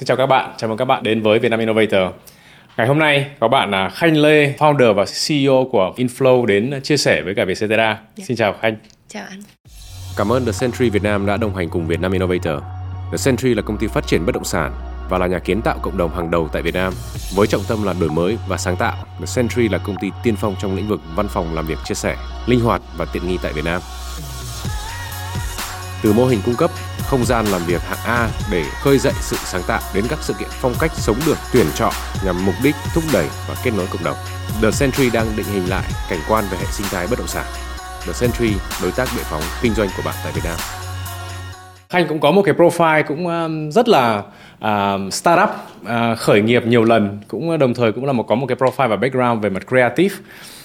Xin chào các bạn, chào mừng các bạn đến với Vietnam Innovator. Ngày hôm nay có bạn là Khanh Lê, founder và CEO của Inflow đến chia sẻ với cả Vietcetera. Yeah. Dạ. Xin chào Khanh. Chào anh. Cảm ơn The Century Việt Nam đã đồng hành cùng Vietnam Innovator. The Century là công ty phát triển bất động sản và là nhà kiến tạo cộng đồng hàng đầu tại Việt Nam. Với trọng tâm là đổi mới và sáng tạo, The Century là công ty tiên phong trong lĩnh vực văn phòng làm việc chia sẻ, linh hoạt và tiện nghi tại Việt Nam. Từ mô hình cung cấp không gian làm việc hạng A để khơi dậy sự sáng tạo đến các sự kiện phong cách sống được tuyển chọn nhằm mục đích thúc đẩy và kết nối cộng đồng. The Century đang định hình lại cảnh quan về hệ sinh thái bất động sản. The Century, đối tác bệ phóng kinh doanh của bạn tại Việt Nam. Khanh cũng có một cái profile cũng um, rất là uh, startup uh, khởi nghiệp nhiều lần cũng uh, đồng thời cũng là một có một cái profile và background về mặt creative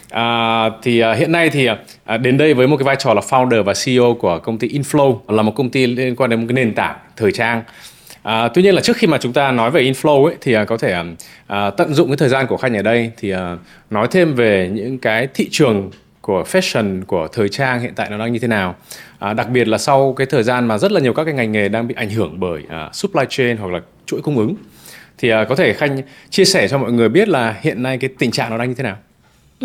À, thì à, hiện nay thì à, à, đến đây với một cái vai trò là founder và CEO của công ty Inflow là một công ty liên quan đến một cái nền tảng thời trang. À, tuy nhiên là trước khi mà chúng ta nói về Inflow ấy thì à, có thể à, à, tận dụng cái thời gian của Khanh ở đây thì à, nói thêm về những cái thị trường của fashion của thời trang hiện tại nó đang như thế nào. À, đặc biệt là sau cái thời gian mà rất là nhiều các cái ngành nghề đang bị ảnh hưởng bởi à, supply chain hoặc là chuỗi cung ứng. Thì à, có thể khanh chia sẻ cho mọi người biết là hiện nay cái tình trạng nó đang như thế nào.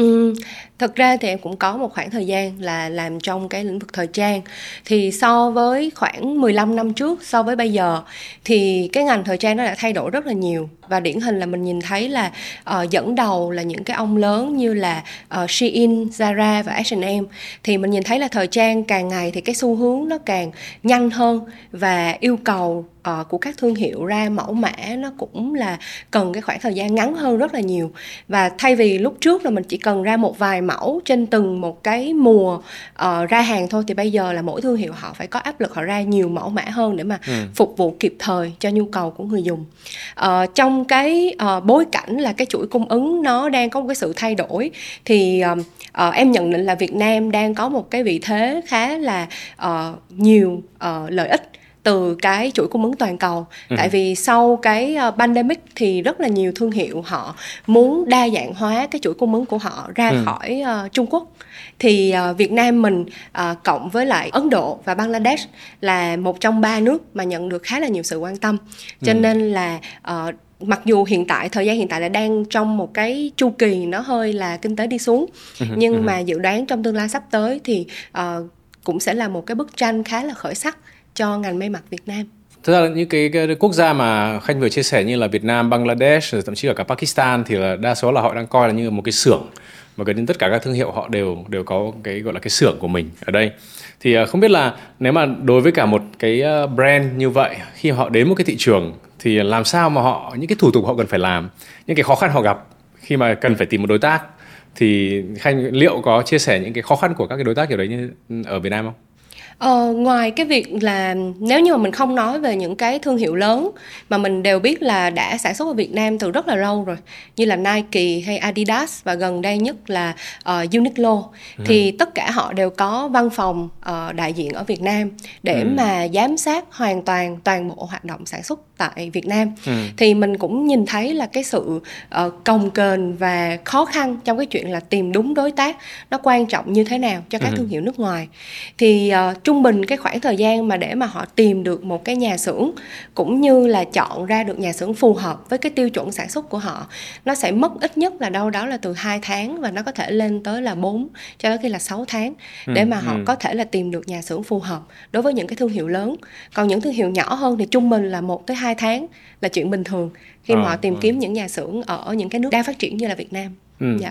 Ừ, thật ra thì em cũng có một khoảng thời gian là làm trong cái lĩnh vực thời trang. Thì so với khoảng 15 năm trước so với bây giờ thì cái ngành thời trang nó đã thay đổi rất là nhiều. Và điển hình là mình nhìn thấy là uh, dẫn đầu là những cái ông lớn như là uh, Shein, Zara và H&M thì mình nhìn thấy là thời trang càng ngày thì cái xu hướng nó càng nhanh hơn và yêu cầu uh, của các thương hiệu ra mẫu mã nó cũng là cần cái khoảng thời gian ngắn hơn rất là nhiều. Và thay vì lúc trước là mình chỉ cần ra một vài mẫu trên từng một cái mùa uh, ra hàng thôi. Thì bây giờ là mỗi thương hiệu họ phải có áp lực họ ra nhiều mẫu mã hơn để mà ừ. phục vụ kịp thời cho nhu cầu của người dùng. Uh, trong cái uh, bối cảnh là cái chuỗi cung ứng nó đang có một cái sự thay đổi thì uh, uh, em nhận định là Việt Nam đang có một cái vị thế khá là uh, nhiều uh, lợi ích từ cái chuỗi cung ứng toàn cầu ừ. tại vì sau cái uh, pandemic thì rất là nhiều thương hiệu họ muốn đa dạng hóa cái chuỗi cung ứng của họ ra ừ. khỏi uh, Trung Quốc thì uh, Việt Nam mình uh, cộng với lại Ấn Độ và Bangladesh là một trong ba nước mà nhận được khá là nhiều sự quan tâm cho ừ. nên là uh, mặc dù hiện tại thời gian hiện tại là đang trong một cái chu kỳ nó hơi là kinh tế đi xuống ừ nhưng ừ mà dự đoán trong tương lai sắp tới thì uh, cũng sẽ là một cái bức tranh khá là khởi sắc cho ngành may mặc Việt Nam. Thực ra là những cái, cái quốc gia mà Khanh vừa chia sẻ như là Việt Nam, Bangladesh, thậm chí là cả Pakistan thì là đa số là họ đang coi là như một cái xưởng và gần như tất cả các thương hiệu họ đều đều có cái gọi là cái xưởng của mình ở đây. Thì à, không biết là nếu mà đối với cả một cái à, brand như vậy khi họ đến một cái thị trường thì làm sao mà họ những cái thủ tục họ cần phải làm, những cái khó khăn họ gặp khi mà cần phải tìm một đối tác thì Khanh liệu có chia sẻ những cái khó khăn của các cái đối tác kiểu đấy như ở Việt Nam không? Ờ, ngoài cái việc là nếu như mà mình không nói về những cái thương hiệu lớn mà mình đều biết là đã sản xuất ở Việt Nam từ rất là lâu rồi như là Nike hay Adidas và gần đây nhất là uh, Uniqlo ừ. thì tất cả họ đều có văn phòng uh, đại diện ở Việt Nam để ừ. mà giám sát hoàn toàn toàn bộ hoạt động sản xuất tại Việt Nam ừ. thì mình cũng nhìn thấy là cái sự uh, cồng kềnh và khó khăn trong cái chuyện là tìm đúng đối tác nó quan trọng như thế nào cho các ừ. thương hiệu nước ngoài thì uh, trung bình cái khoảng thời gian mà để mà họ tìm được một cái nhà xưởng cũng như là chọn ra được nhà xưởng phù hợp với cái tiêu chuẩn sản xuất của họ nó sẽ mất ít nhất là đâu đó là từ 2 tháng và nó có thể lên tới là 4 cho tới khi là 6 tháng ừ, để mà họ ừ. có thể là tìm được nhà xưởng phù hợp đối với những cái thương hiệu lớn còn những thương hiệu nhỏ hơn thì trung bình là 1 tới 2 tháng là chuyện bình thường khi mà à, họ tìm à. kiếm những nhà xưởng ở những cái nước đang phát triển như là Việt Nam. Ừ. Dạ.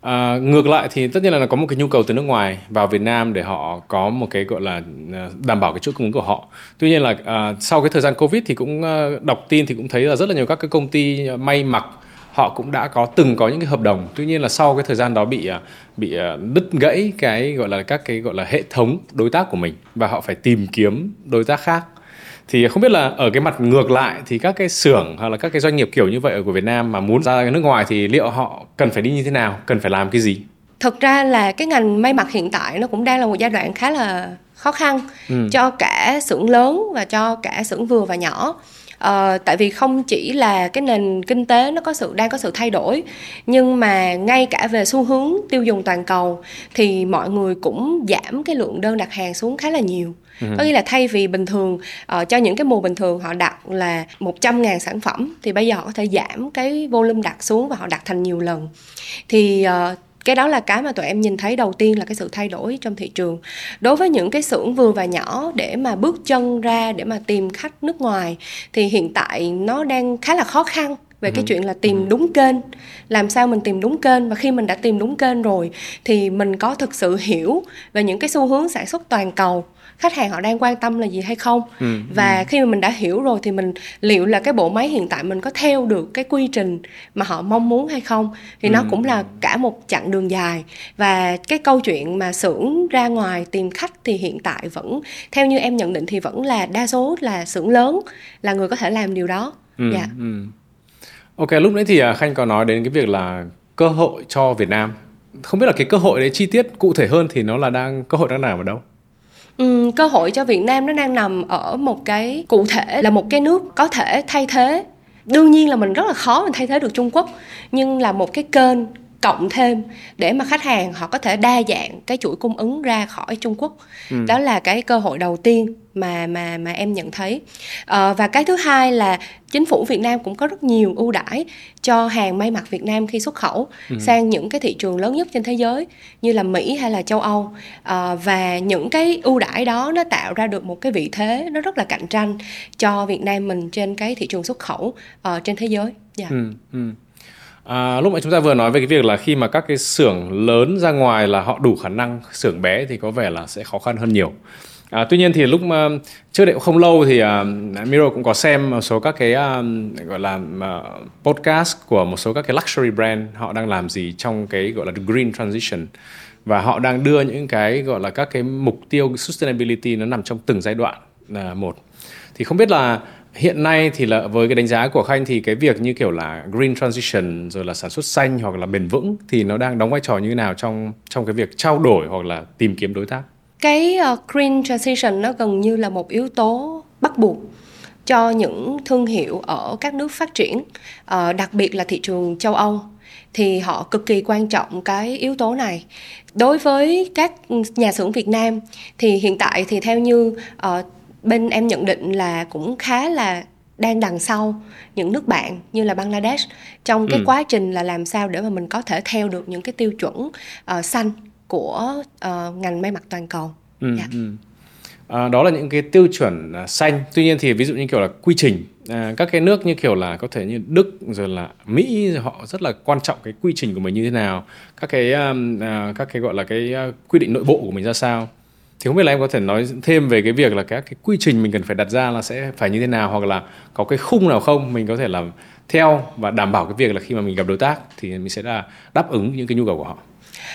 À, ngược lại thì tất nhiên là có một cái nhu cầu từ nước ngoài vào Việt Nam để họ có một cái gọi là à, đảm bảo cái chuỗi cung ứng của họ. Tuy nhiên là à, sau cái thời gian Covid thì cũng à, đọc tin thì cũng thấy là rất là nhiều các cái công ty may mặc họ cũng đã có từng có những cái hợp đồng. Tuy nhiên là sau cái thời gian đó bị bị đứt gãy cái gọi là các cái gọi là hệ thống đối tác của mình và họ phải tìm kiếm đối tác khác thì không biết là ở cái mặt ngược lại thì các cái xưởng hoặc là các cái doanh nghiệp kiểu như vậy ở của Việt Nam mà muốn ra nước ngoài thì liệu họ cần phải đi như thế nào cần phải làm cái gì? Thực ra là cái ngành may mặc hiện tại nó cũng đang là một giai đoạn khá là khó khăn ừ. cho cả xưởng lớn và cho cả xưởng vừa và nhỏ. Uh, tại vì không chỉ là cái nền kinh tế nó có sự đang có sự thay đổi nhưng mà ngay cả về xu hướng tiêu dùng toàn cầu thì mọi người cũng giảm cái lượng đơn đặt hàng xuống khá là nhiều Ừ. có nghĩa là thay vì bình thường uh, cho những cái mùa bình thường họ đặt là 100 ngàn sản phẩm thì bây giờ họ có thể giảm cái volume đặt xuống và họ đặt thành nhiều lần thì uh, cái đó là cái mà tụi em nhìn thấy đầu tiên là cái sự thay đổi trong thị trường đối với những cái xưởng vừa và nhỏ để mà bước chân ra để mà tìm khách nước ngoài thì hiện tại nó đang khá là khó khăn về cái ừ. chuyện là tìm ừ. đúng kênh làm sao mình tìm đúng kênh và khi mình đã tìm đúng kênh rồi thì mình có thực sự hiểu về những cái xu hướng sản xuất toàn cầu khách hàng họ đang quan tâm là gì hay không? Ừ, và ừ. khi mà mình đã hiểu rồi thì mình liệu là cái bộ máy hiện tại mình có theo được cái quy trình mà họ mong muốn hay không? Thì ừ. nó cũng là cả một chặng đường dài. Và cái câu chuyện mà xưởng ra ngoài tìm khách thì hiện tại vẫn theo như em nhận định thì vẫn là đa số là xưởng lớn là người có thể làm điều đó. Ừ, dạ. ừ. ok lúc nãy thì à, khanh có nói đến cái việc là cơ hội cho việt nam. Không biết là cái cơ hội đấy chi tiết cụ thể hơn thì nó là đang cơ hội đang nằm ở đâu Ừ, cơ hội cho Việt Nam nó đang nằm ở một cái cụ thể là một cái nước có thể thay thế. Đương nhiên là mình rất là khó mình thay thế được Trung Quốc nhưng là một cái kênh cộng thêm để mà khách hàng họ có thể đa dạng cái chuỗi cung ứng ra khỏi Trung Quốc ừ. đó là cái cơ hội đầu tiên mà mà mà em nhận thấy à, và cái thứ hai là chính phủ Việt Nam cũng có rất nhiều ưu đãi cho hàng may mặc Việt Nam khi xuất khẩu ừ. sang những cái thị trường lớn nhất trên thế giới như là Mỹ hay là châu Âu à, và những cái ưu đãi đó nó tạo ra được một cái vị thế nó rất là cạnh tranh cho Việt Nam mình trên cái thị trường xuất khẩu uh, trên thế giới. Yeah. Dạ. Ừ, ừ. À, lúc nãy chúng ta vừa nói về cái việc là khi mà các cái xưởng lớn ra ngoài là họ đủ khả năng xưởng bé thì có vẻ là sẽ khó khăn hơn nhiều. À, tuy nhiên thì lúc mà trước đây không lâu thì uh, Miro cũng có xem một số các cái uh, gọi là uh, podcast của một số các cái luxury brand họ đang làm gì trong cái gọi là green transition và họ đang đưa những cái gọi là các cái mục tiêu sustainability nó nằm trong từng giai đoạn là một thì không biết là hiện nay thì là với cái đánh giá của khanh thì cái việc như kiểu là green transition rồi là sản xuất xanh hoặc là bền vững thì nó đang đóng vai trò như thế nào trong trong cái việc trao đổi hoặc là tìm kiếm đối tác? Cái uh, green transition nó gần như là một yếu tố bắt buộc cho những thương hiệu ở các nước phát triển uh, đặc biệt là thị trường châu âu. Thì họ cực kỳ quan trọng cái yếu tố này. Đối với các nhà xưởng việt nam thì hiện tại thì theo như uh, bên em nhận định là cũng khá là đang đằng sau những nước bạn như là Bangladesh trong cái ừ. quá trình là làm sao để mà mình có thể theo được những cái tiêu chuẩn uh, xanh của uh, ngành may mặc toàn cầu. Ừ, yeah. ừ. À, đó là những cái tiêu chuẩn uh, xanh. Tuy nhiên thì ví dụ như kiểu là quy trình à, các cái nước như kiểu là có thể như Đức rồi là Mỹ họ rất là quan trọng cái quy trình của mình như thế nào, các cái uh, các cái gọi là cái uh, quy định nội bộ của mình ra sao thì không biết là em có thể nói thêm về cái việc là các cái quy trình mình cần phải đặt ra là sẽ phải như thế nào hoặc là có cái khung nào không mình có thể làm theo và đảm bảo cái việc là khi mà mình gặp đối tác thì mình sẽ là đáp ứng những cái nhu cầu của họ.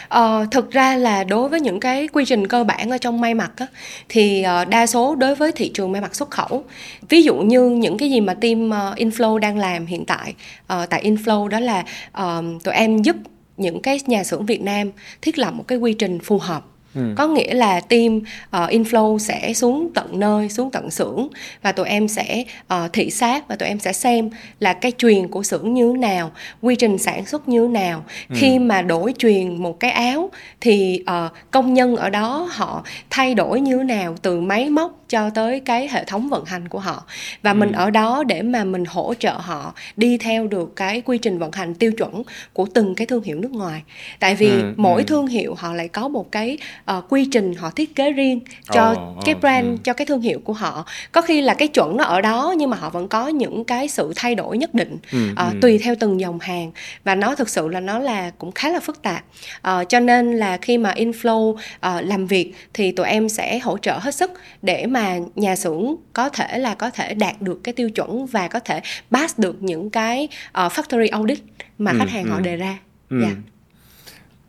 Ờ, thực ra là đối với những cái quy trình cơ bản ở trong may mặc á, thì ờ, đa số đối với thị trường may mặc xuất khẩu ví dụ như những cái gì mà team ờ, Inflow đang làm hiện tại uh, tại Inflow đó là uh, tụi em giúp những cái nhà xưởng Việt Nam thiết lập một cái quy trình phù hợp Ừ. có nghĩa là team uh, inflow sẽ xuống tận nơi xuống tận xưởng và tụi em sẽ uh, thị sát và tụi em sẽ xem là cái truyền của xưởng như thế nào quy trình sản xuất như thế nào ừ. khi mà đổi truyền một cái áo thì uh, công nhân ở đó họ thay đổi như thế nào từ máy móc cho tới cái hệ thống vận hành của họ và ừ. mình ở đó để mà mình hỗ trợ họ đi theo được cái quy trình vận hành tiêu chuẩn của từng cái thương hiệu nước ngoài tại vì ừ. mỗi ừ. thương hiệu họ lại có một cái uh, quy trình họ thiết kế riêng cho oh, cái brand ừ. cho cái thương hiệu của họ có khi là cái chuẩn nó ở đó nhưng mà họ vẫn có những cái sự thay đổi nhất định uh, tùy theo từng dòng hàng và nó thực sự là nó là cũng khá là phức tạp uh, cho nên là khi mà inflow uh, làm việc thì tụi em sẽ hỗ trợ hết sức để mà nhà xưởng có thể là có thể đạt được cái tiêu chuẩn và có thể pass được những cái uh, factory audit mà khách hàng họ đề ra. Yeah.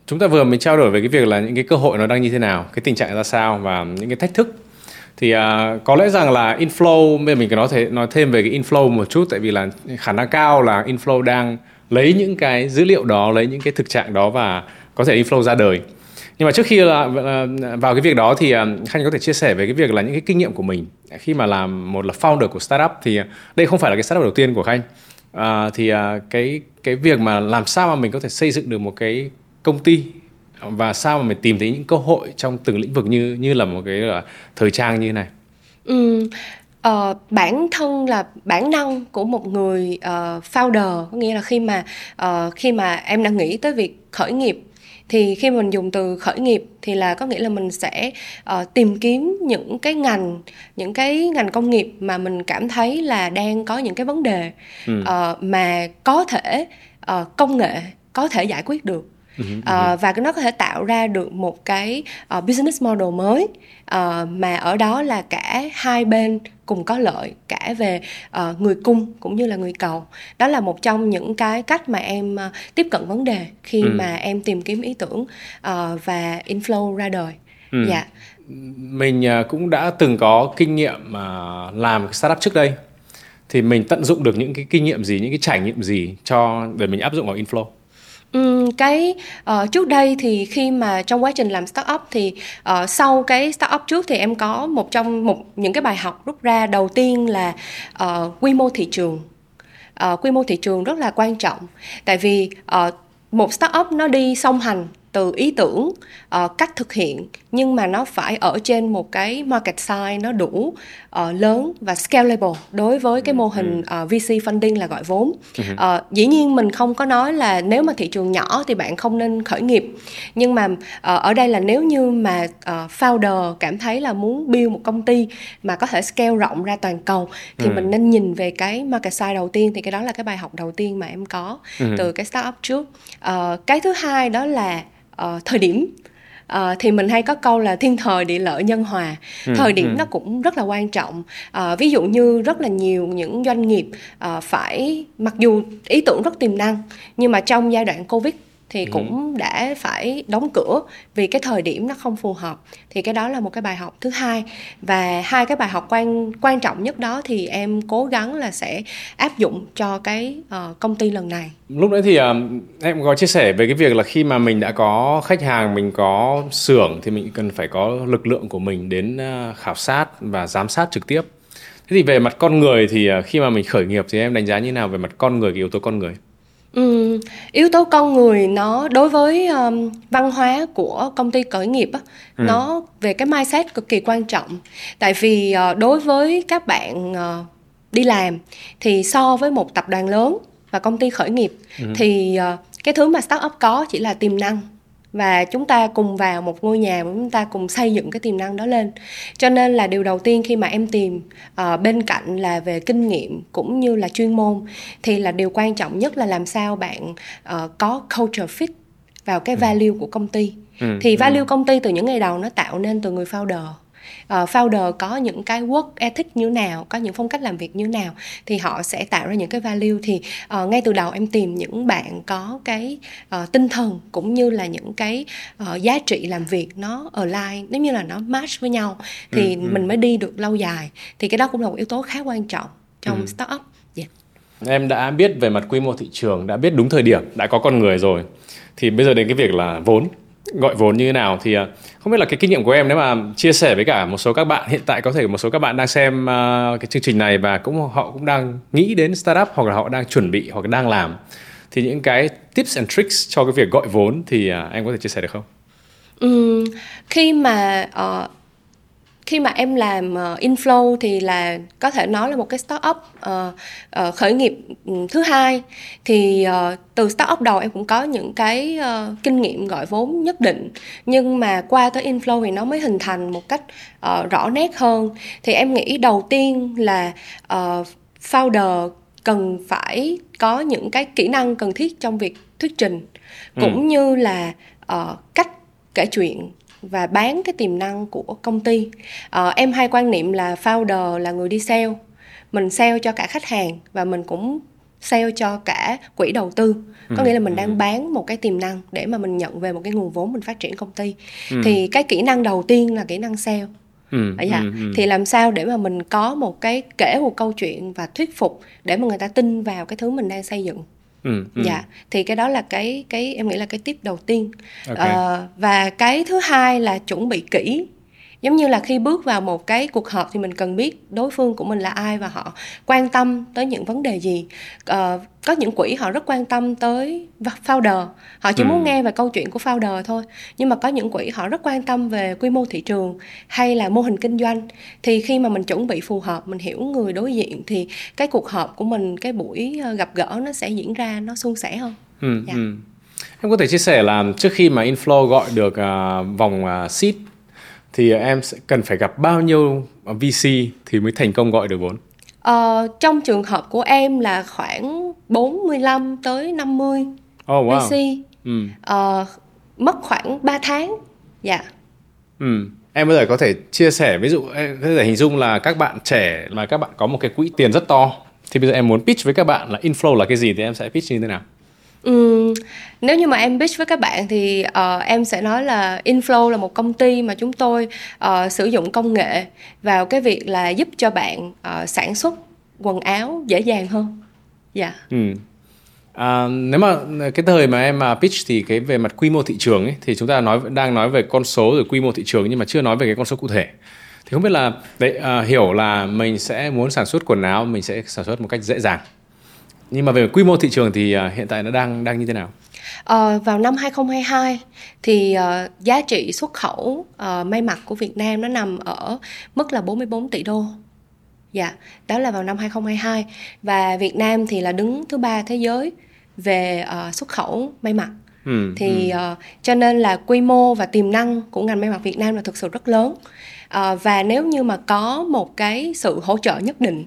Chúng ta vừa mới trao đổi về cái việc là những cái cơ hội nó đang như thế nào cái tình trạng ra sao và những cái thách thức. Thì uh, có lẽ rằng là inflow bây giờ mình có nói thể nói thêm về cái inflow một chút tại vì là khả năng cao là inflow đang lấy những cái dữ liệu đó lấy những cái thực trạng đó và có thể inflow ra đời. Nhưng mà trước khi là à, vào cái việc đó thì à, khanh có thể chia sẻ về cái việc là những cái kinh nghiệm của mình. Khi mà làm một là founder của startup thì đây không phải là cái startup đầu tiên của khanh. À, thì cái cái việc mà làm sao mà mình có thể xây dựng được một cái công ty và sao mà mình tìm thấy những cơ hội trong từng lĩnh vực như như là một cái là thời trang như thế này ừ. Uh, bản thân là bản năng của một người uh, founder có nghĩa là khi mà uh, khi mà em đang nghĩ tới việc khởi nghiệp thì khi mình dùng từ khởi nghiệp thì là có nghĩa là mình sẽ uh, tìm kiếm những cái ngành những cái ngành công nghiệp mà mình cảm thấy là đang có những cái vấn đề ừ. uh, mà có thể uh, công nghệ có thể giải quyết được uh, và nó có thể tạo ra được một cái uh, business model mới. Uh, mà ở đó là cả hai bên cùng có lợi cả về uh, người cung cũng như là người cầu. Đó là một trong những cái cách mà em uh, tiếp cận vấn đề khi ừ. mà em tìm kiếm ý tưởng uh, và inflow ra đời. Ừ. dạ. Mình cũng đã từng có kinh nghiệm mà làm startup trước đây. Thì mình tận dụng được những cái kinh nghiệm gì những cái trải nghiệm gì cho để mình áp dụng vào inflow Ừ, cái uh, trước đây thì khi mà trong quá trình làm startup thì uh, sau cái startup trước thì em có một trong một những cái bài học rút ra đầu tiên là uh, quy mô thị trường. Uh, quy mô thị trường rất là quan trọng. Tại vì uh, một startup nó đi song hành từ ý tưởng uh, cách thực hiện nhưng mà nó phải ở trên một cái market size nó đủ uh, lớn và scalable đối với cái mô hình uh, ừ. VC funding là gọi vốn uh, dĩ nhiên mình không có nói là nếu mà thị trường nhỏ thì bạn không nên khởi nghiệp nhưng mà uh, ở đây là nếu như mà uh, founder cảm thấy là muốn build một công ty mà có thể scale rộng ra toàn cầu thì ừ. mình nên nhìn về cái market size đầu tiên thì cái đó là cái bài học đầu tiên mà em có ừ. từ cái startup trước uh, cái thứ hai đó là uh, thời điểm. Uh, thì mình hay có câu là thiên thời địa lợi nhân hòa. Ừ, thời điểm ừ. nó cũng rất là quan trọng. Uh, ví dụ như rất là nhiều những doanh nghiệp uh, phải mặc dù ý tưởng rất tiềm năng nhưng mà trong giai đoạn covid thì ừ. cũng đã phải đóng cửa vì cái thời điểm nó không phù hợp. Thì cái đó là một cái bài học thứ hai. Và hai cái bài học quan quan trọng nhất đó thì em cố gắng là sẽ áp dụng cho cái uh, công ty lần này. Lúc đấy thì uh, em có chia sẻ về cái việc là khi mà mình đã có khách hàng mình có xưởng thì mình cần phải có lực lượng của mình đến uh, khảo sát và giám sát trực tiếp. Thế thì về mặt con người thì khi mà mình khởi nghiệp thì em đánh giá như nào về mặt con người cái yếu tố con người Ừ, yếu tố con người nó đối với um, văn hóa của công ty khởi nghiệp á, ừ. nó về cái mindset cực kỳ quan trọng. Tại vì uh, đối với các bạn uh, đi làm thì so với một tập đoàn lớn và công ty khởi nghiệp ừ. thì uh, cái thứ mà startup có chỉ là tiềm năng và chúng ta cùng vào một ngôi nhà và chúng ta cùng xây dựng cái tiềm năng đó lên cho nên là điều đầu tiên khi mà em tìm uh, bên cạnh là về kinh nghiệm cũng như là chuyên môn thì là điều quan trọng nhất là làm sao bạn uh, có culture fit vào cái ừ. value của công ty ừ, thì value ừ. công ty từ những ngày đầu nó tạo nên từ người founder uh, founder có những cái work ethic như nào có những phong cách làm việc như nào thì họ sẽ tạo ra những cái value thì uh, ngay từ đầu em tìm những bạn có cái uh, tinh thần cũng như là những cái uh, giá trị làm việc nó align nếu như là nó match với nhau thì ừ, ừ. mình mới đi được lâu dài thì cái đó cũng là một yếu tố khá quan trọng trong ừ. startup yeah. em đã biết về mặt quy mô thị trường đã biết đúng thời điểm đã có con người rồi thì bây giờ đến cái việc là vốn gọi vốn như thế nào thì à, không biết là cái kinh nghiệm của em nếu mà chia sẻ với cả một số các bạn hiện tại có thể một số các bạn đang xem à, cái chương trình này và cũng họ cũng đang nghĩ đến startup hoặc là họ đang chuẩn bị hoặc đang làm thì những cái tips and tricks cho cái việc gọi vốn thì à, em có thể chia sẻ được không? Ừ, khi mà uh, khi mà em làm uh, inflow thì là có thể nói là một cái startup uh, uh, khởi nghiệp um, thứ hai. Thì uh, từ startup đầu em cũng có những cái uh, kinh nghiệm gọi vốn nhất định. Nhưng mà qua tới inflow thì nó mới hình thành một cách uh, rõ nét hơn. Thì em nghĩ đầu tiên là uh, founder cần phải có những cái kỹ năng cần thiết trong việc thuyết trình. Ừ. cũng như là uh, cách kể chuyện và bán cái tiềm năng của công ty uh, em hay quan niệm là founder là người đi sale mình sale cho cả khách hàng và mình cũng sale cho cả quỹ đầu tư có ừ. nghĩa là mình đang ừ. bán một cái tiềm năng để mà mình nhận về một cái nguồn vốn mình phát triển công ty ừ. thì cái kỹ năng đầu tiên là kỹ năng sale Ừ, dạ. ừ, ừ. thì làm sao để mà mình có một cái kể một câu chuyện và thuyết phục để mà người ta tin vào cái thứ mình đang xây dựng Ừ, ừ. dạ thì cái đó là cái cái em nghĩ là cái tip đầu tiên Ok. Ờ, và cái thứ hai là chuẩn bị kỹ giống như là khi bước vào một cái cuộc họp thì mình cần biết đối phương của mình là ai và họ quan tâm tới những vấn đề gì Ờ, có những quỹ họ rất quan tâm tới founder họ chỉ Ừ. muốn nghe về câu chuyện của founder thôi nhưng mà có những quỹ họ rất quan tâm về quy mô thị trường hay là mô hình kinh doanh thì khi mà mình chuẩn bị phù hợp mình hiểu người đối diện thì cái cuộc họp của mình cái buổi ờ, gặp gỡ nó sẽ diễn ra nó suôn sẻ hơn Ừ, Dạ. ừ. Em có thể chia sẻ là trước khi mà Inflow gọi được à, vòng à, seed thì em sẽ cần phải gặp bao nhiêu VC thì mới thành công gọi được vốn? Ờ, trong trường hợp của em là khoảng 45 tới 50 Oh wow. VC Ừ. Ờ, mất khoảng 3 tháng dạ Ừ. Em bây giờ có thể chia sẻ ví dụ em có thể hình dung là các bạn trẻ mà các bạn có một cái quỹ tiền rất to thì bây giờ em muốn pitch với các bạn là inflow là cái gì thì em sẽ pitch như thế nào? Ừm, nếu như mà em pitch với các bạn thì uh, em sẽ nói là Inflow là một công ty mà chúng tôi uh, sử dụng công nghệ vào cái việc là giúp cho bạn uh, sản xuất quần áo dễ dàng hơn. Dạ. Ừ. À, nếu mà cái thời mà em mà pitch thì cái về mặt quy mô thị trường ấy thì chúng ta nói đang nói về con số rồi quy mô thị trường nhưng mà chưa nói về cái con số cụ thể. Thì không biết là đấy à, hiểu là mình sẽ muốn sản xuất quần áo mình sẽ sản xuất một cách dễ dàng. Nhưng mà về quy mô thị trường thì à, hiện tại nó đang đang như thế nào? Ờ, vào năm 2022 thì ờ, giá trị xuất khẩu ờ, may mặc của Việt Nam nó nằm ở mức là 44 tỷ đô. Dạ, đó là vào năm 2022 và Việt Nam thì là đứng thứ ba thế giới về ờ, xuất khẩu may mặc. Ừ, thì ờ, cho nên là quy mô và tiềm năng của ngành may mặc Việt Nam là thực sự rất lớn Ờ, và nếu như mà có một cái sự hỗ trợ nhất định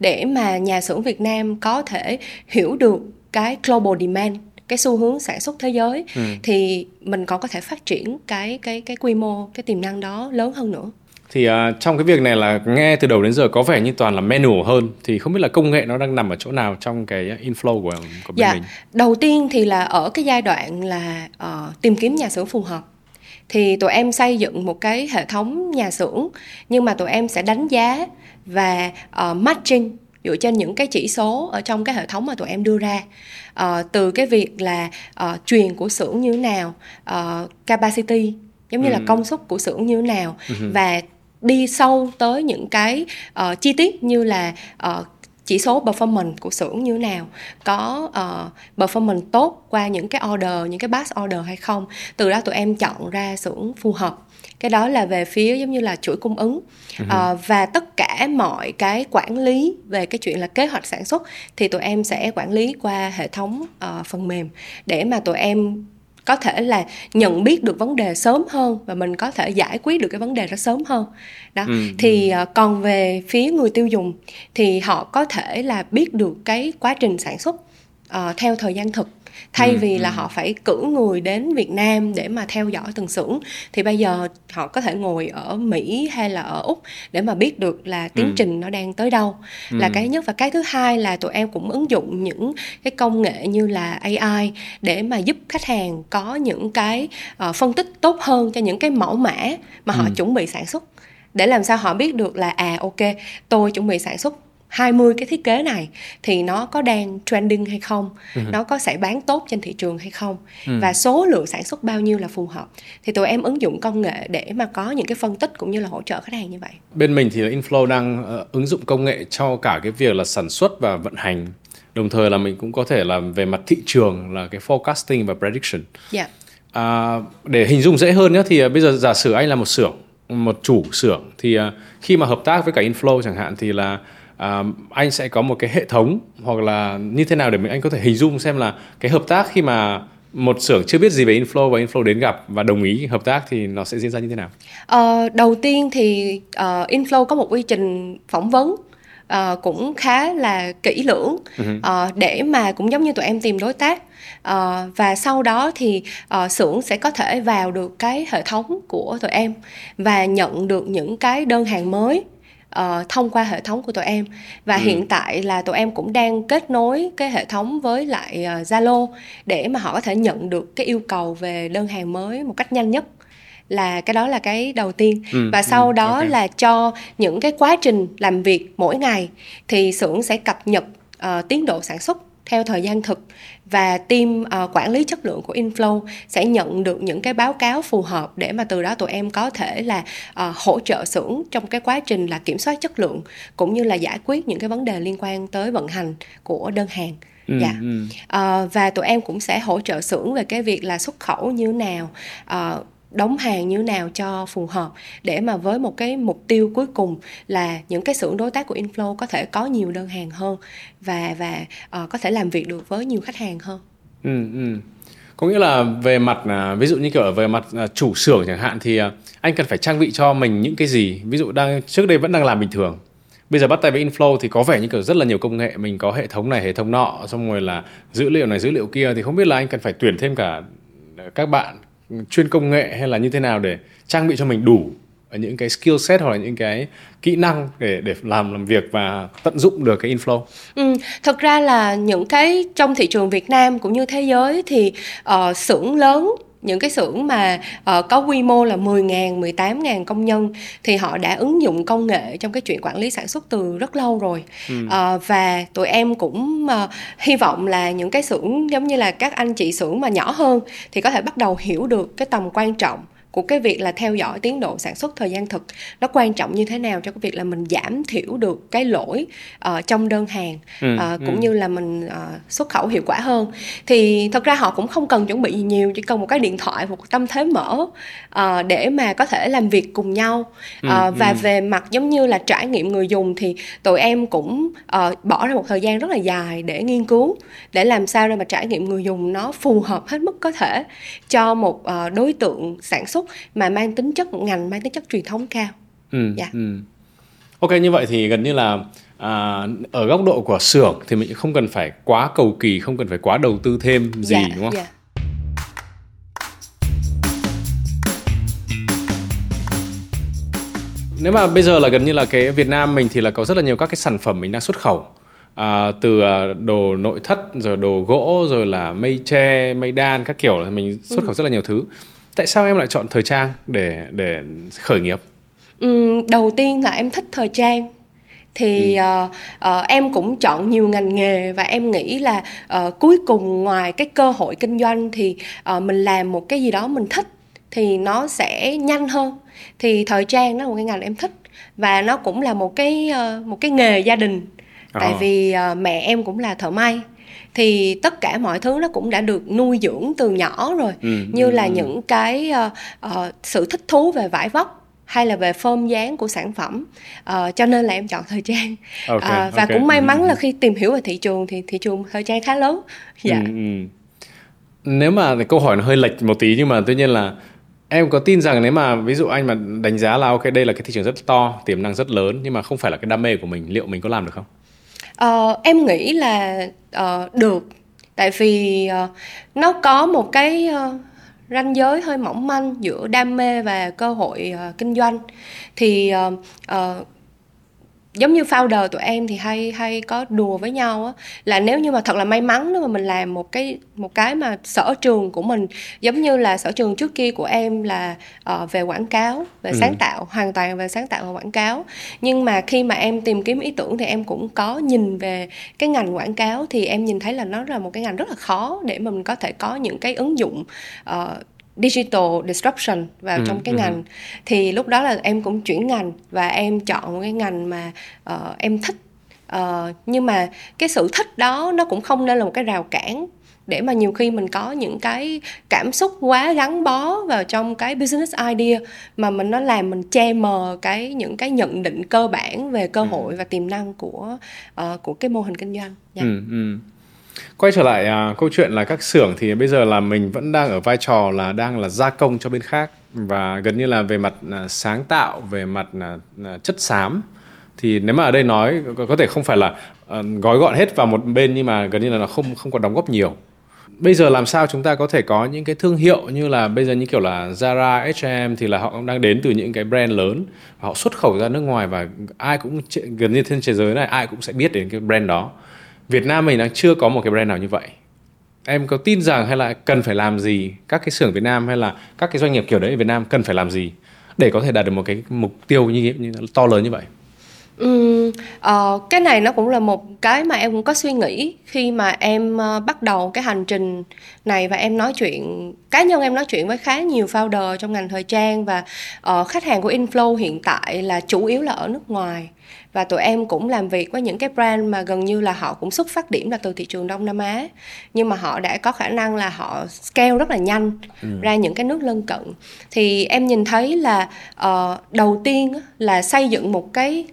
để mà nhà xưởng Việt Nam có thể hiểu được cái global demand cái xu hướng sản xuất thế giới. Ừ. thì mình còn có thể phát triển cái cái cái quy mô cái tiềm năng đó lớn hơn nữa. Thì à, trong cái việc này là nghe từ đầu đến giờ có vẻ như toàn là manual hơn. Thì không biết là công nghệ nó đang nằm ở chỗ nào trong cái inflow của của bên Dạ, mình. đầu tiên thì là ở cái giai đoạn là ờ, tìm kiếm nhà xưởng phù hợp. Thì tụi em xây dựng một cái hệ thống nhà xưởng nhưng mà tụi em sẽ đánh giá và ờ, matching dựa trên những cái chỉ số ở trong cái hệ thống mà tụi em đưa ra Ờ, từ cái việc là ờ, truyền của xưởng như thế nào ờ, capacity giống như là Ừ. công suất của xưởng như thế nào và đi sâu tới những cái ờ, chi tiết như là ờ, chỉ số performance của xưởng như thế nào có ờ, performance tốt qua những cái order những cái batch order hay không. Từ đó tụi em chọn ra xưởng phù hợp. Cái đó là về phía giống như là chuỗi cung ứng. Ờ, và tất cả mọi cái quản lý về cái chuyện là kế hoạch sản xuất thì tụi em sẽ quản lý qua hệ thống ờ, phần mềm để mà tụi em có thể là nhận biết được vấn đề sớm hơn và mình có thể giải quyết được cái vấn đề đó sớm hơn. Đó Ừ, thì ờ, còn về phía người tiêu dùng thì họ có thể là biết được cái quá trình sản xuất ờ, theo thời gian thực thay Ừ, vì là ừ. họ phải cử người đến Việt Nam để mà theo dõi từng xưởng thì bây giờ họ có thể ngồi ở Mỹ hay là ở Úc để mà biết được là tiến Ừ. trình nó đang tới đâu là Ừ. cái nhất và cái thứ hai là tụi em cũng ứng dụng những cái công nghệ như là AI để mà giúp khách hàng có những cái ờ, phân tích tốt hơn cho những cái mẫu mã mà họ Ừ. chuẩn bị sản xuất để làm sao họ biết được là à ok tôi chuẩn bị sản xuất 20 cái thiết kế này thì nó có đang trending hay không, nó có sẽ bán tốt trên thị trường hay không Ừ. và số lượng sản xuất bao nhiêu là phù hợp. Thì tụi em ứng dụng công nghệ để mà có những cái phân tích cũng như là hỗ trợ khách hàng như vậy. Bên mình thì là Inflow đang ờ, ứng dụng công nghệ cho cả cái việc là sản xuất và vận hành. Đồng thời là mình cũng có thể làm về mặt thị trường là cái forecasting và prediction. Dạ. À, để hình dung dễ hơn nhé thì à, bây giờ giả sử anh là một xưởng, một chủ xưởng thì à, khi mà hợp tác với cả Inflow chẳng hạn thì là à, anh sẽ có một cái hệ thống hoặc là như thế nào để mình anh có thể hình dung xem là cái hợp tác khi mà một xưởng chưa biết gì về Inflow và Inflow đến gặp và đồng ý hợp tác thì nó sẽ diễn ra như thế nào? Ờ, đầu tiên thì ờ, Inflow có một quy trình phỏng vấn ờ, cũng khá là kỹ lưỡng ờ, để mà cũng giống như tụi em tìm đối tác. Ờ, và sau đó thì ờ, xưởng sẽ có thể vào được cái hệ thống của tụi em và nhận được những cái đơn hàng mới ờ, thông qua hệ thống của tụi em và Ừ. hiện tại là tụi em cũng đang kết nối cái hệ thống với lại ờ, Zalo để mà họ có thể nhận được cái yêu cầu về đơn hàng mới một cách nhanh nhất là cái đó là cái đầu tiên Ừ, và sau ừ, đó ok. là cho những cái quá trình làm việc mỗi ngày thì xưởng sẽ cập nhật ờ, tiến độ sản xuất theo thời gian thực và team uh, quản lý chất lượng của inflow sẽ nhận được những cái báo cáo phù hợp để mà từ đó tụi em có thể là uh, hỗ trợ xưởng trong cái quá trình là kiểm soát chất lượng cũng như là giải quyết những cái vấn đề liên quan tới vận hành của đơn hàng Ừ, dạ ừ. uh, và tụi em cũng sẽ hỗ trợ xưởng về cái việc là xuất khẩu như thế nào uh, đóng hàng như nào cho phù hợp để mà với một cái mục tiêu cuối cùng là những cái xưởng đối tác của Inflow có thể có nhiều đơn hàng hơn và và uh, có thể làm việc được với nhiều khách hàng hơn. Ừ, ừ. Có nghĩa là về mặt à, ví dụ như kiểu về mặt à, chủ xưởng chẳng hạn thì à, anh cần phải trang bị cho mình những cái gì? Ví dụ đang trước đây vẫn đang làm bình thường. Bây giờ bắt tay với Inflow thì có vẻ như kiểu rất là nhiều công nghệ, mình có hệ thống này, hệ thống nọ, xong rồi là dữ liệu này, dữ liệu kia thì không biết là anh cần phải tuyển thêm cả các bạn chuyên công nghệ hay là như thế nào để trang bị cho mình đủ những cái skill set hoặc là những cái kỹ năng để để làm làm việc và tận dụng được cái inflow. Ừ, thật ra là những cái trong thị trường Việt Nam cũng như thế giới thì uh, xưởng lớn những cái xưởng mà uh, có quy mô là 10.000, 18.000 công nhân thì họ đã ứng dụng công nghệ trong cái chuyện quản lý sản xuất từ rất lâu rồi ừ. uh, và tụi em cũng uh, hy vọng là những cái xưởng giống như là các anh chị xưởng mà nhỏ hơn thì có thể bắt đầu hiểu được cái tầm quan trọng của cái việc là theo dõi tiến độ sản xuất thời gian thực nó quan trọng như thế nào cho cái việc là mình giảm thiểu được cái lỗi uh, trong đơn hàng ừ, uh, cũng ừ. như là mình uh, xuất khẩu hiệu quả hơn thì thật ra họ cũng không cần chuẩn bị gì nhiều chỉ cần một cái điện thoại một tâm thế mở uh, để mà có thể làm việc cùng nhau uh, ừ, và ừ. về mặt giống như là trải nghiệm người dùng thì tụi em cũng uh, bỏ ra một thời gian rất là dài để nghiên cứu để làm sao để mà trải nghiệm người dùng nó phù hợp hết mức có thể cho một uh, đối tượng sản xuất mà mang tính chất ngành mang tính chất truyền thống cao ừ, dạ. ừ. ok như vậy thì gần như là à, ở góc độ của xưởng thì mình không cần phải quá cầu kỳ không cần phải quá đầu tư thêm gì dạ, đúng không dạ. nếu mà bây giờ là gần như là cái Việt Nam mình thì là có rất là nhiều các cái sản phẩm mình đang xuất khẩu à, từ à, đồ nội thất rồi đồ gỗ rồi là mây tre mây đan các kiểu là mình xuất khẩu ừ. rất là nhiều thứ tại sao em lại chọn thời trang để để khởi nghiệp? Ừ, đầu tiên là em thích thời trang. Thì ừ. uh, uh, em cũng chọn nhiều ngành nghề và em nghĩ là uh, cuối cùng ngoài cái cơ hội kinh doanh thì uh, mình làm một cái gì đó mình thích thì nó sẽ nhanh hơn. Thì thời trang nó là một cái ngành em thích và nó cũng là một cái uh, một cái nghề gia đình. Tại vì uh, mẹ em cũng là thợ may thì tất cả mọi thứ nó cũng đã được nuôi dưỡng từ nhỏ rồi. Ừ, như ừ, là ừ. những cái uh, uh, sự thích thú về vải vóc hay là về form dáng của sản phẩm. Uh, cho nên là em chọn thời trang. Okay, uh, và okay. cũng may mắn là khi tìm hiểu về thị trường thì thị trường thời trang khá lớn. Dạ. ừ, ừ. nếu mà câu hỏi nó hơi lệch một tí nhưng mà tuy nhiên là em có tin rằng nếu mà ví dụ anh mà đánh giá là ok đây là cái thị trường rất to tiềm năng rất lớn nhưng mà không phải là cái đam mê của mình liệu mình có làm được không uh, em nghĩ là uh, được. Tại vì uh, nó có một cái uh, ranh giới hơi mỏng manh giữa đam mê và cơ hội uh, kinh doanh. Thì uh, uh, giống như founder tụi em thì hay hay có đùa với nhau á là nếu như mà thật là may mắn nếu mà mình làm một cái một cái mà sở trường của mình giống như là sở trường trước kia của em là uh, về quảng cáo về ừ. sáng tạo hoàn toàn về sáng tạo và quảng cáo nhưng mà khi mà em tìm kiếm ý tưởng thì em cũng có nhìn về cái ngành quảng cáo thì em nhìn thấy là nó là một cái ngành rất là khó để mà mình có thể có những cái ứng dụng uh, digital disruption vào ừ, trong cái ừ. ngành thì lúc đó là em cũng chuyển ngành và em chọn một cái ngành mà uh, em thích uh, nhưng mà cái sự thích đó nó cũng không nên là một cái rào cản để mà nhiều khi mình có những cái cảm xúc quá gắn bó vào trong cái business idea mà mình nó làm mình che mờ cái những cái nhận định cơ bản về cơ ừ. hội ừ. và tiềm năng của uh, của cái mô hình kinh doanh. Yeah. Ừ, ừ quay trở lại à, câu chuyện là các xưởng thì bây giờ là mình vẫn đang ở vai trò là đang là gia công cho bên khác. Và gần như là về mặt à, sáng tạo về mặt à, à chất xám thì nếu mà ở đây nói có, có thể không phải là à, gói gọn hết vào một bên nhưng mà gần như là nó không không có đóng góp nhiều. Bây giờ làm sao chúng ta có thể có những cái thương hiệu như là bây giờ như kiểu là Zara, H&M thì là họ cũng đang đến từ những cái brand lớn. Họ xuất khẩu ra nước ngoài và ai cũng gần như trên thế giới này ai cũng sẽ biết đến cái brand đó. Việt Nam mình đang chưa có một cái brand nào như vậy. Em có tin rằng hay là cần phải làm gì? Các cái xưởng Việt Nam hay là các cái doanh nghiệp kiểu đấy ở Việt Nam cần phải làm gì để có thể đạt được một cái mục tiêu như, như to lớn như vậy? Ừ, uh, cái này nó cũng là một cái mà em cũng có suy nghĩ khi mà em uh, bắt đầu cái hành trình này và em nói chuyện cá nhân em nói chuyện với khá nhiều founder trong ngành thời trang và uh, khách hàng của Inflow hiện tại là chủ yếu là ở nước ngoài và tụi em cũng làm việc với những cái brand mà gần như là họ cũng xuất phát điểm là từ thị trường Đông Nam Á nhưng mà họ đã có khả năng là họ scale rất là nhanh ừ. ra những cái nước lân cận thì em nhìn thấy là uh, đầu tiên là xây dựng một cái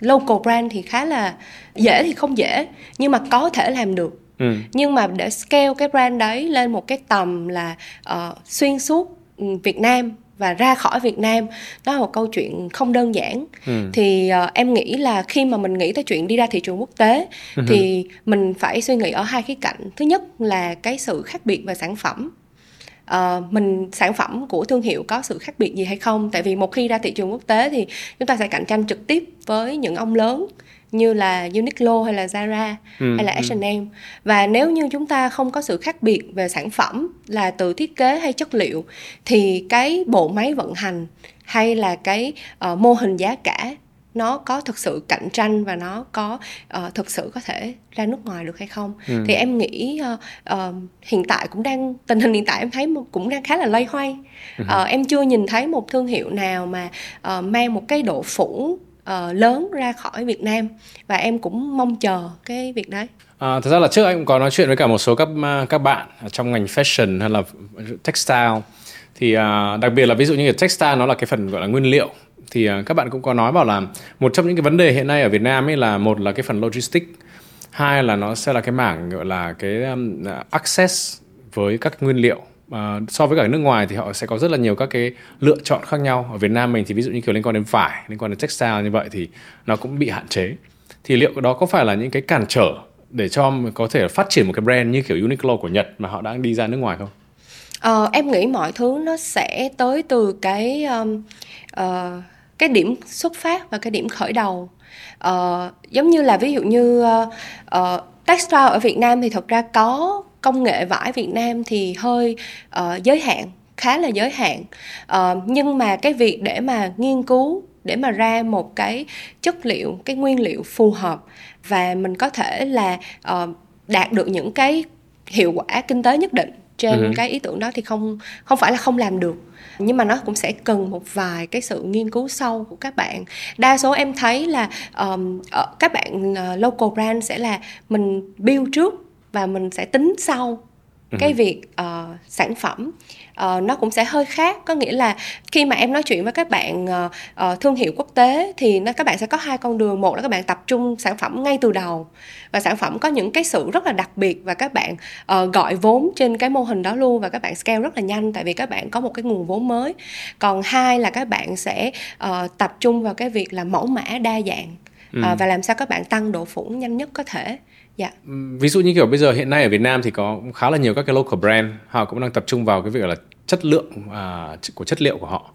local brand thì khá là dễ thì không dễ nhưng mà có thể làm được ừ. nhưng mà để scale cái brand đấy lên một cái tầm là uh, xuyên suốt ừ, Việt Nam và ra khỏi Việt Nam. Đó là một câu chuyện không đơn giản. Ừ. thì uh, em nghĩ là khi mà mình nghĩ tới chuyện đi ra thị trường quốc tế ừ. thì mình phải suy nghĩ ở hai khía cạnh. Thứ nhất là cái sự khác biệt về sản phẩm. Uh, mình sản phẩm của thương hiệu có sự khác biệt gì hay không? Tại vì một khi ra thị trường quốc tế thì chúng ta sẽ cạnh tranh trực tiếp với những ông lớn như là Uniqlo hay là Zara ừ, hay là ừ. H&M và nếu như chúng ta không có sự khác biệt về sản phẩm là từ thiết kế hay chất liệu thì cái bộ máy vận hành hay là cái uh, mô hình giá cả nó có thực sự cạnh tranh và nó có uh, thực sự có thể ra nước ngoài được hay không ừ. thì em nghĩ uh, uh, hiện tại cũng đang tình hình hiện tại em thấy cũng đang khá là lây hoay uh, em chưa nhìn thấy một thương hiệu nào mà uh, mang một cái độ phủ uh, lớn ra khỏi Việt Nam. Và em cũng mong chờ cái việc đấy. À, thật ra là trước anh cũng có nói chuyện với cả một số các à, các bạn trong ngành fashion hay là textile. Thì à, đặc biệt là ví dụ như textile nó là cái phần gọi là nguyên liệu. Thì uh, các bạn cũng có nói bảo là một trong những cái vấn đề hiện nay ở Việt Nam ấy là một là cái phần logistics hai là nó sẽ là cái mảng gọi là cái um, à, access với các nguyên liệu. Ờ, so với cả nước ngoài thì họ sẽ có rất là nhiều các cái lựa chọn khác nhau. Ở Việt Nam mình thì ví dụ như kiểu liên quan đến vải liên quan đến textile như vậy thì nó cũng bị hạn chế. Thì liệu đó có phải là những cái cản trở để cho có thể phát triển một cái brand như kiểu Uniqlo của Nhật mà họ đang đi ra nước ngoài không? Ờ, em nghĩ mọi thứ nó sẽ tới từ cái um, uh, cái điểm xuất phát và cái điểm khởi đầu. Uh, giống như là ví dụ như uh, uh, textile ở Việt Nam thì thật ra có công nghệ vải Việt Nam thì hơi uh, giới hạn khá là giới hạn. Uh, nhưng mà cái việc để mà nghiên cứu để mà ra một cái chất liệu cái nguyên liệu phù hợp và mình có thể là uh, đạt được những cái hiệu quả kinh tế nhất định trên uh-huh. cái ý tưởng đó thì không không phải là không làm được. Nhưng mà nó cũng sẽ cần một vài cái sự nghiên cứu sâu của các bạn. Đa số em thấy là um, các bạn uh, local brand sẽ là mình build trước và mình sẽ tính sau cái việc uh, sản phẩm. Uh, nó cũng sẽ hơi khác. Có nghĩa là khi mà em nói chuyện với các bạn uh, uh, thương hiệu quốc tế thì nó các bạn sẽ có hai con đường. Một là các bạn tập trung sản phẩm ngay từ đầu và sản phẩm có những cái sự rất là đặc biệt và các bạn uh, gọi vốn trên cái mô hình đó luôn và các bạn scale rất là nhanh tại vì các bạn có một cái nguồn vốn mới. Còn hai là các bạn sẽ uh, tập trung vào cái việc là mẫu mã đa dạng ừ. uh, và làm sao các bạn tăng độ phủ nhanh nhất có thể Yeah. Ví dụ như kiểu bây giờ hiện nay ở Việt Nam thì có khá là nhiều các cái local brand họ cũng đang tập trung vào cái việc là chất lượng à, của chất liệu của họ.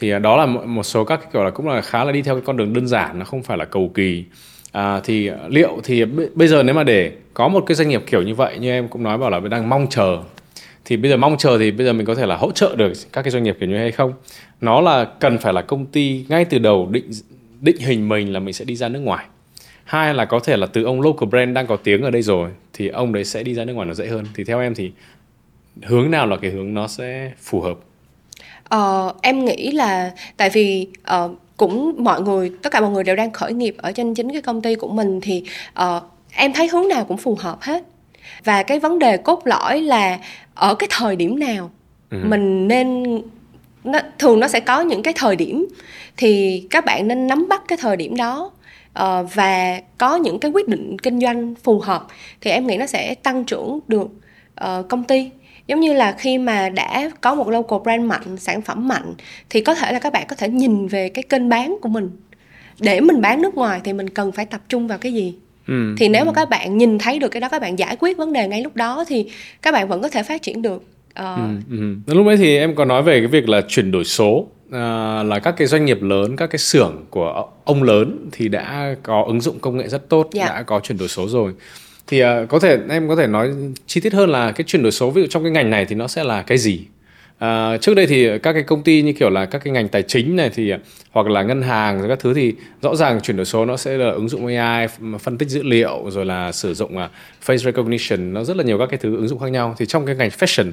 Thì à, đó là một số các cái kiểu là cũng là khá là đi theo cái con đường đơn giản nó không phải là cầu kỳ. À, thì liệu thì bây giờ nếu mà để có một cái doanh nghiệp kiểu như vậy như em cũng nói bảo là đang mong chờ thì bây giờ mong chờ thì bây giờ mình có thể là hỗ trợ được các cái doanh nghiệp kiểu như hay không nó là cần phải là công ty ngay từ đầu định định hình mình là mình sẽ đi ra nước ngoài hai là có thể là từ ông local brand đang có tiếng ở đây rồi thì ông đấy sẽ đi ra nước ngoài nó dễ hơn. Thì theo em thì hướng nào là cái hướng nó sẽ phù hợp? Ờ, em nghĩ là tại vì uh, cũng mọi người tất cả mọi người đều đang khởi nghiệp ở trên chính cái công ty của mình thì uh, em thấy hướng nào cũng phù hợp hết. Và cái vấn đề cốt lõi là ở cái thời điểm nào ừ. mình nên nó thường nó sẽ có những cái thời điểm. Thì các bạn nên nắm bắt cái thời điểm đó uh, và có những cái quyết định kinh doanh phù hợp thì em nghĩ nó sẽ tăng trưởng được uh, công ty. Giống như là khi mà đã có một local brand mạnh sản phẩm mạnh thì có thể là các bạn có thể nhìn về cái kênh bán của mình. Để mình bán nước ngoài thì mình cần phải tập trung vào cái gì? Ừ, thì nếu ừ. mà các bạn nhìn thấy được cái đó các bạn giải quyết vấn đề ngay lúc đó thì các bạn vẫn có thể phát triển được. Uh... ừ, ừ. lúc ấy thì em có nói về cái việc là chuyển đổi số à, là các cái doanh nghiệp lớn các cái xưởng của ông lớn thì đã có ứng dụng công nghệ rất tốt yeah. Dạ. đã có chuyển đổi số rồi thì uh, có thể em có thể nói chi tiết hơn là cái chuyển đổi số ví dụ trong cái ngành này thì nó sẽ là cái gì À, trước đây thì các cái công ty như kiểu là các cái ngành tài chính này thì hoặc là ngân hàng rồi các thứ thì rõ ràng chuyển đổi số nó sẽ là ứng dụng AI phân tích dữ liệu rồi là sử dụng uh, face recognition nó rất là nhiều các cái thứ ứng dụng khác nhau thì trong cái ngành fashion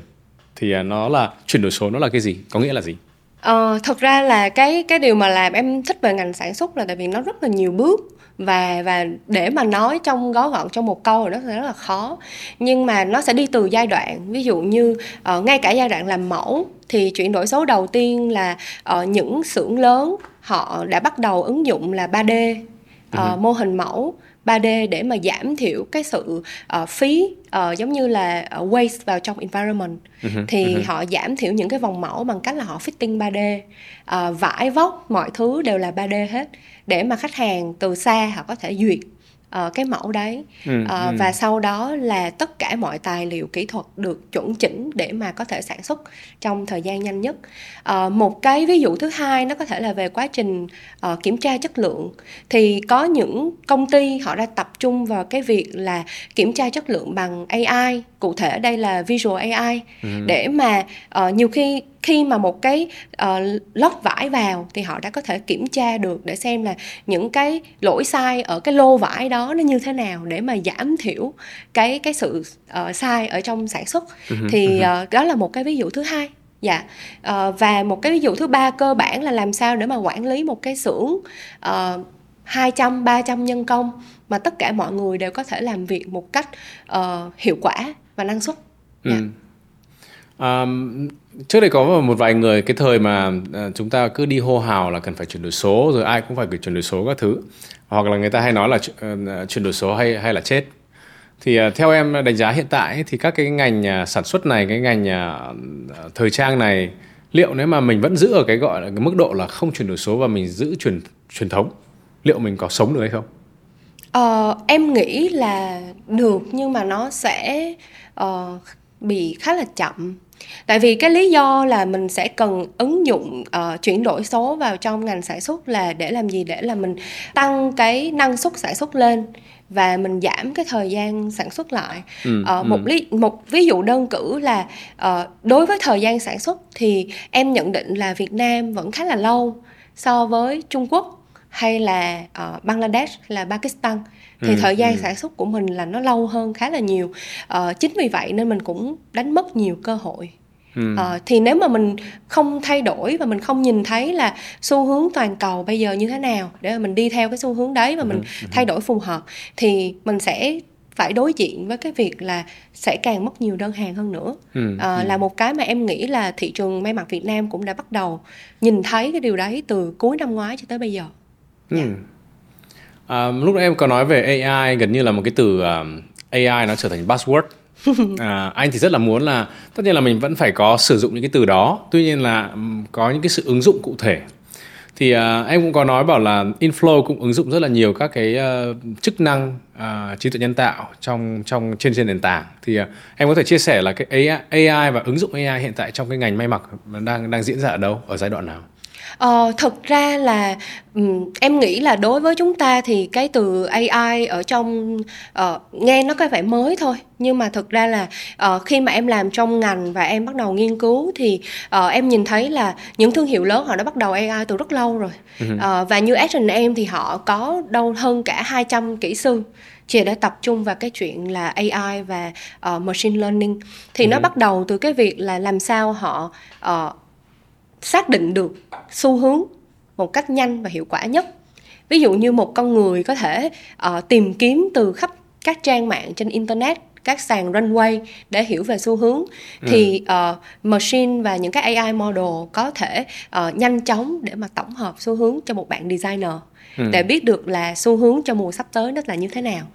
thì uh, nó là chuyển đổi số nó là cái gì có nghĩa là gì Ờ, thật ra là cái cái điều mà làm em thích về ngành sản xuất là tại vì nó rất là nhiều bước và và để mà nói trong gói gọn trong một câu thì nó sẽ rất là khó nhưng mà nó sẽ đi từ giai đoạn ví dụ như uh, ngay cả giai đoạn làm mẫu thì chuyển đổi số đầu tiên là uh, những xưởng lớn họ đã bắt đầu ứng dụng là 3D uh, uh-huh. mô hình mẫu 3D để mà giảm thiểu cái sự uh, phí uh, giống như là uh, waste vào trong environment. Uh-huh, thì uh-huh. họ giảm thiểu những cái vòng mẫu bằng cách là họ fitting 3D uh, vải vóc mọi thứ đều là 3D hết để mà khách hàng từ xa họ có thể duyệt uh, cái mẫu đấy. Ừ, uh, ừ. và sau đó là tất cả mọi tài liệu kỹ thuật được chuẩn chỉnh để mà có thể sản xuất trong thời gian nhanh nhất. Uh, một cái ví dụ thứ hai nó có thể là về quá trình uh, kiểm tra chất lượng. Thì có những công ty họ đã tập trung vào cái việc là kiểm tra chất lượng bằng AI cụ thể đây là visual AI ừ. để mà uh, nhiều khi khi mà một cái uh, lót vải vào thì họ đã có thể kiểm tra được để xem là những cái lỗi sai ở cái lô vải đó nó như thế nào để mà giảm thiểu cái cái sự uh, sai ở trong sản xuất. Uh-huh, thì uh, đó là một cái ví dụ thứ hai. Dạ. Uh, và một cái ví dụ thứ ba cơ bản là làm sao để mà quản lý một cái xưởng uh, 200 300 nhân công mà tất cả mọi người đều có thể làm việc một cách uh, hiệu quả và năng suất. Yeah. Um, trước đây có một vài người cái thời mà uh, chúng ta cứ đi hô hào là cần phải chuyển đổi số rồi ai cũng phải chuyển đổi số các thứ hoặc là người ta hay nói là uh, chuyển đổi số hay hay là chết thì uh, theo em đánh giá hiện tại thì các cái ngành sản xuất này cái ngành thời trang này liệu nếu mà mình vẫn giữ ở cái gọi là cái mức độ là không chuyển đổi số và mình giữ truyền truyền thống liệu mình có sống được hay không? Ờ, em nghĩ là được nhưng mà nó sẽ uh, bị khá là chậm. Tại vì cái lý do là mình sẽ cần ứng dụng uh, chuyển đổi số vào trong ngành sản xuất là để làm gì? Để là mình tăng cái năng suất sản xuất lên và mình giảm cái thời gian sản xuất lại. Ừ, uh, một ừ. lý một ví dụ đơn cử là uh, đối với thời gian sản xuất thì em nhận định là Việt Nam vẫn khá là lâu so với Trung Quốc hay là uh, Bangladesh hay là Pakistan thì ừ, thời gian ừ. sản xuất của mình là nó lâu hơn khá là nhiều uh, chính vì vậy nên mình cũng đánh mất nhiều cơ hội Ừ. Uh, thì nếu mà mình không thay đổi và mình không nhìn thấy là xu hướng toàn cầu bây giờ như thế nào để mà mình đi theo cái xu hướng đấy và mình ừ. ừ. thay đổi phù hợp thì mình sẽ phải đối diện với cái việc là sẽ càng mất nhiều đơn hàng hơn nữa ừ, à, ừ. là một cái mà em nghĩ là thị trường may mặc Việt Nam cũng đã bắt đầu nhìn thấy cái điều đấy từ cuối năm ngoái cho tới bây giờ ừ. yeah. à, lúc nãy em có nói về AI gần như là một cái từ uh, à, AI nó trở thành buzzword. À, anh thì rất là muốn là tất nhiên là mình vẫn phải có sử dụng những cái từ đó. Tuy nhiên là có những cái sự ứng dụng cụ thể. Thì uh, em cũng có nói bảo là Inflow cũng ứng dụng rất là nhiều các cái uh, chức năng uh, trí tuệ nhân tạo trong trong trên trên nền tảng. Thì uh, em có thể chia sẻ là cái AI, AI và ứng dụng AI hiện tại trong cái ngành may mặc đang đang diễn ra ở đâu ở giai đoạn nào Ờ, thực ra là um, em nghĩ là đối với chúng ta thì cái từ AI ở trong uh, nghe nó có vẻ mới thôi. Nhưng mà thực ra là uh, khi mà em làm trong ngành và em bắt đầu nghiên cứu thì uh, em nhìn thấy là những thương hiệu lớn họ đã bắt đầu AI từ rất lâu rồi. Uh, và như H&M thì họ có đâu hơn cả 200 kỹ sư chỉ để tập trung vào cái chuyện là AI và uh, machine learning. Thì ừ. nó bắt đầu từ cái việc là làm sao họ uh, xác định được xu hướng một cách nhanh và hiệu quả nhất ví dụ như một con người có thể uh, tìm kiếm từ khắp các trang mạng trên internet các sàn runway để hiểu về xu hướng ừ. thì uh, machine và những cái AI model có thể uh, nhanh chóng để mà tổng hợp xu hướng cho một bạn designer ừ. để biết được là xu hướng cho mùa sắp tới nó là như thế nào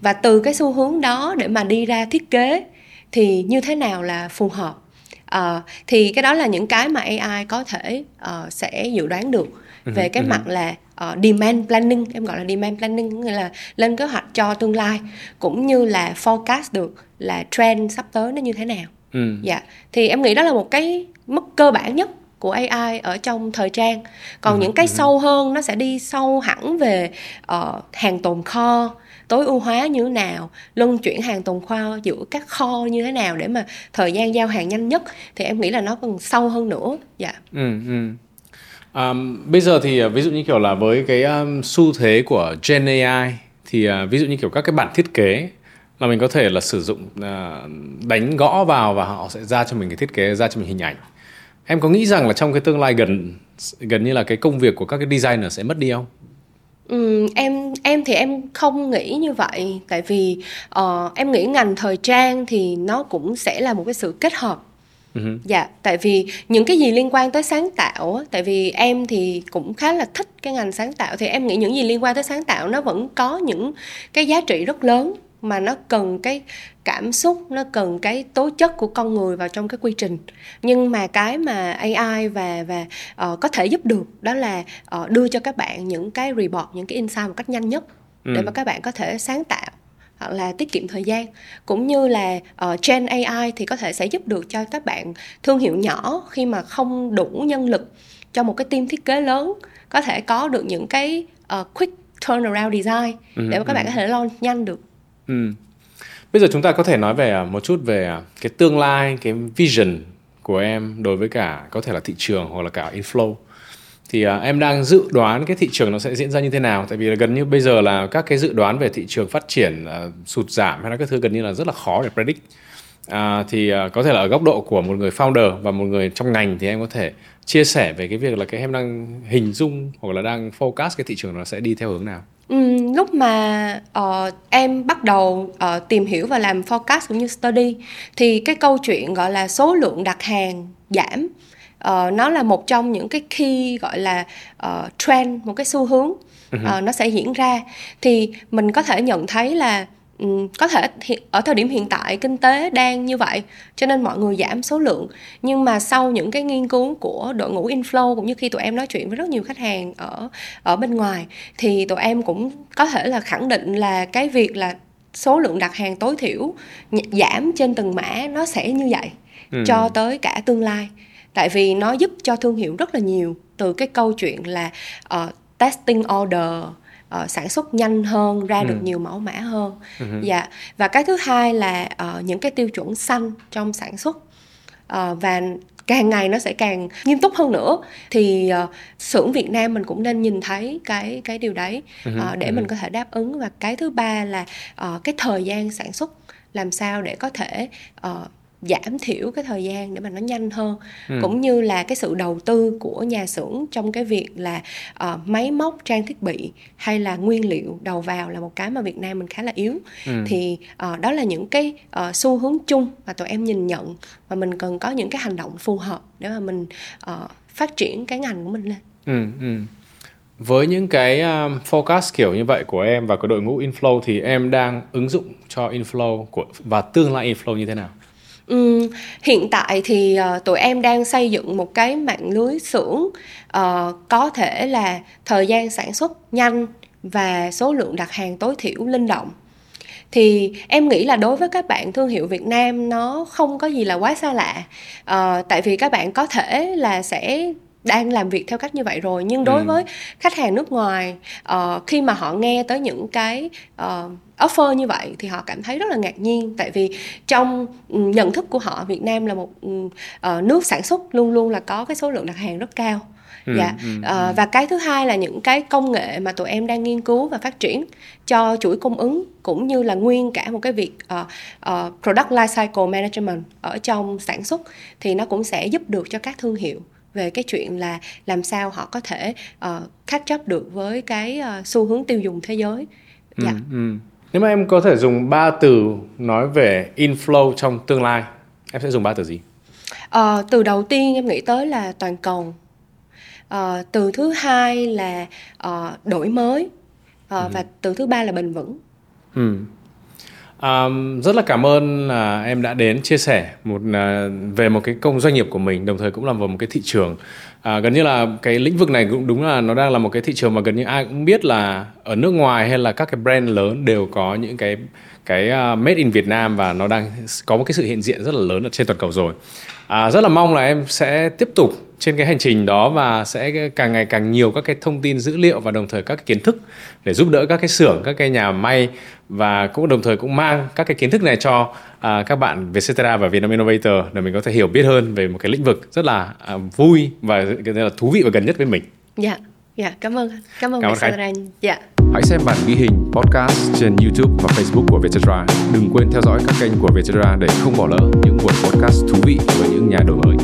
và từ cái xu hướng đó để mà đi ra thiết kế thì như thế nào là phù hợp uh, thì cái đó là những cái mà AI có thể uh, sẽ dự đoán được ừ về cái uh mặt là uh, demand planning em gọi là demand planning nghĩa là lên kế hoạch cho tương lai cũng như là forecast được là trend sắp tới nó như thế nào ừ. dạ thì em nghĩ đó là một cái mức cơ bản nhất của AI ở trong thời trang còn ừ, những cái ừ. sâu hơn nó sẽ đi sâu hẳn về uh, hàng tồn kho tối ưu hóa như thế nào luân chuyển hàng tồn kho giữa các kho như thế nào để mà thời gian giao hàng nhanh nhất thì em nghĩ là nó còn sâu hơn nữa. Dạ. Ừ, ừ. Um, bây giờ thì ờ, ví dụ như kiểu là với cái um, xu thế của Gen AI thì uh, ví dụ như kiểu các cái bản thiết kế là mình có thể là sử dụng uh, đánh gõ vào và họ sẽ ra cho mình cái thiết kế ra cho mình hình ảnh. Em có nghĩ rằng là trong cái tương lai gần gần như là cái công việc của các cái designer sẽ mất đi không? Ừ, em em thì em không nghĩ như vậy. Tại vì uh, em nghĩ ngành thời trang thì nó cũng sẽ là một cái sự kết hợp. Uh-huh. Dạ, tại vì những cái gì liên quan tới sáng tạo tại vì em thì cũng khá là thích cái ngành sáng tạo thì em nghĩ những gì liên quan tới sáng tạo nó vẫn có những cái giá trị rất lớn mà nó cần cái cảm xúc nó cần cái tố chất của con người vào trong cái quy trình nhưng mà cái mà AI và và uh, có thể giúp được đó là uh, đưa cho các bạn những cái report những cái insight một cách nhanh nhất ừ. để mà các bạn có thể sáng tạo hoặc là tiết kiệm thời gian cũng như là uh, Gen AI thì có thể sẽ giúp được cho các bạn thương hiệu nhỏ khi mà không đủ nhân lực cho một cái team thiết kế lớn có thể có được những cái uh, quick turnaround design ừ, để mà các ừ. bạn có thể launch nhanh được. Ừ. Bây giờ chúng ta có thể nói về à, một chút về à, cái tương lai, cái vision của em đối với cả có thể là thị trường hoặc là cả inflow. Thì uh, em đang dự đoán cái thị trường nó sẽ diễn ra như thế nào? Tại vì là gần như bây giờ là các cái dự đoán về thị trường phát triển uh, sụt giảm hay là các thứ gần như là rất là khó để predict. À, thì uh, có thể là ở góc độ của một người founder và một người trong ngành thì em có thể chia sẻ về cái việc là cái em đang hình dung hoặc là đang focus cái thị trường nó sẽ đi theo hướng nào? Ừ, lúc mà uh, em bắt đầu uh, tìm hiểu và làm forecast cũng như study thì cái câu chuyện gọi là số lượng đặt hàng giảm uh, nó là một trong những cái key gọi là uh, trend một cái xu hướng uh, nó sẽ diễn ra. Thì mình có thể nhận thấy là um, có thể ở thời điểm hiện tại kinh tế đang như vậy cho nên mọi người giảm số lượng nhưng mà sau những cái nghiên cứu của đội ngũ inflow cũng như khi tụi em nói chuyện với rất nhiều khách hàng ở ở bên ngoài thì tụi em cũng có thể là khẳng định là cái việc là số lượng đặt hàng tối thiểu giảm trên từng mã nó sẽ như vậy ừ. cho tới cả tương lai tại vì nó giúp cho thương hiệu rất là nhiều từ cái câu chuyện là uh, testing order uh, sản xuất nhanh hơn ra ừ. được nhiều mẫu mã hơn. Ừ. dạ. Và cái thứ hai là uh, những cái tiêu chuẩn xanh trong sản xuất. Uh, và càng ngày nó sẽ càng nghiêm túc hơn nữa. Thì uh, xưởng Việt Nam mình cũng nên nhìn thấy cái cái điều đấy uh, để mình có thể đáp ứng. Và cái thứ ba là uh, cái thời gian sản xuất làm sao để có thể uh, giảm thiểu cái thời gian để mà nó nhanh hơn ừ. cũng như là cái sự đầu tư của nhà xưởng trong cái việc là uh, máy móc trang thiết bị hay là nguyên liệu đầu vào là một cái mà Việt Nam mình khá là yếu ừ. thì uh, đó là những cái uh, xu hướng chung mà tụi em nhìn nhận và mình cần có những cái hành động phù hợp để mà mình uh, phát triển cái ngành của mình lên. Ừ, ừ. Với những cái um, forecast kiểu như vậy của em và cái đội ngũ inflow thì em đang ứng dụng cho inflow của và tương lai inflow như thế nào? Um, hiện tại thì uh, tụi em đang xây dựng một cái mạng lưới xưởng uh, có thể là thời gian sản xuất nhanh và số lượng đặt hàng tối thiểu linh động. Thì em nghĩ là đối với các bạn thương hiệu Việt Nam nó không có gì là quá xa lạ. Uh, tại vì các bạn có thể là sẽ đang làm việc theo cách như vậy rồi. Nhưng đối ừ. với khách hàng nước ngoài uh, khi mà họ nghe tới những cái uh, offer như vậy thì họ cảm thấy rất là ngạc nhiên. Tại vì trong ừ, nhận thức của họ Việt Nam là một uh, nước sản xuất luôn luôn là có cái số lượng đặt hàng rất cao. Ừ, dạ. ừ, ừ. và cái thứ hai là những cái công nghệ mà tụi em đang nghiên cứu và phát triển cho chuỗi cung ứng cũng như là nguyên cả một cái việc uh, uh, product lifecycle management ở trong sản xuất thì nó cũng sẽ giúp được cho các thương hiệu về cái chuyện là làm sao họ có thể uh, catch up được với cái uh, xu hướng tiêu dùng thế giới. Dạ. Ừ, ừ. Nếu mà em có thể dùng ba từ nói về inflow trong tương lai, em sẽ dùng ba từ gì? Uh, từ đầu tiên em nghĩ tới là toàn cầu. Uh, từ thứ hai là uh, đổi mới uh, ừ. và từ thứ ba là bền vững. Ừ. Um, rất là cảm ơn là em đã đến chia sẻ một uh, về một cái công doanh nghiệp của mình đồng thời cũng là vào một cái thị trường. À, gần như là cái lĩnh vực này cũng đúng là nó đang là một cái thị trường mà gần như ai cũng biết là ở nước ngoài hay là các cái brand lớn đều có những cái cái uh, made in Việt Nam và nó đang có một cái sự hiện diện rất là lớn ở trên toàn cầu rồi. À, rất là mong là em sẽ tiếp tục trên cái hành trình đó và sẽ càng ngày càng nhiều các cái thông tin dữ liệu và đồng thời các cái kiến thức để giúp đỡ các cái xưởng các cái nhà may và cũng đồng thời cũng mang các cái kiến thức này cho à, các bạn Vietcetera và Vietnam Innovator để mình có thể hiểu biết hơn về một cái lĩnh vực rất là à, vui và là thú vị và gần nhất với mình. Dạ, dạ cảm ơn cảm ơn Cảm ơn Vietcetera. Dạ. Hãy xem bản ghi hình podcast trên YouTube và Facebook của Vietcetera. Đừng quên theo dõi các kênh của Vietcetera để không bỏ lỡ những buổi podcast thú vị với những nhà đổi mới.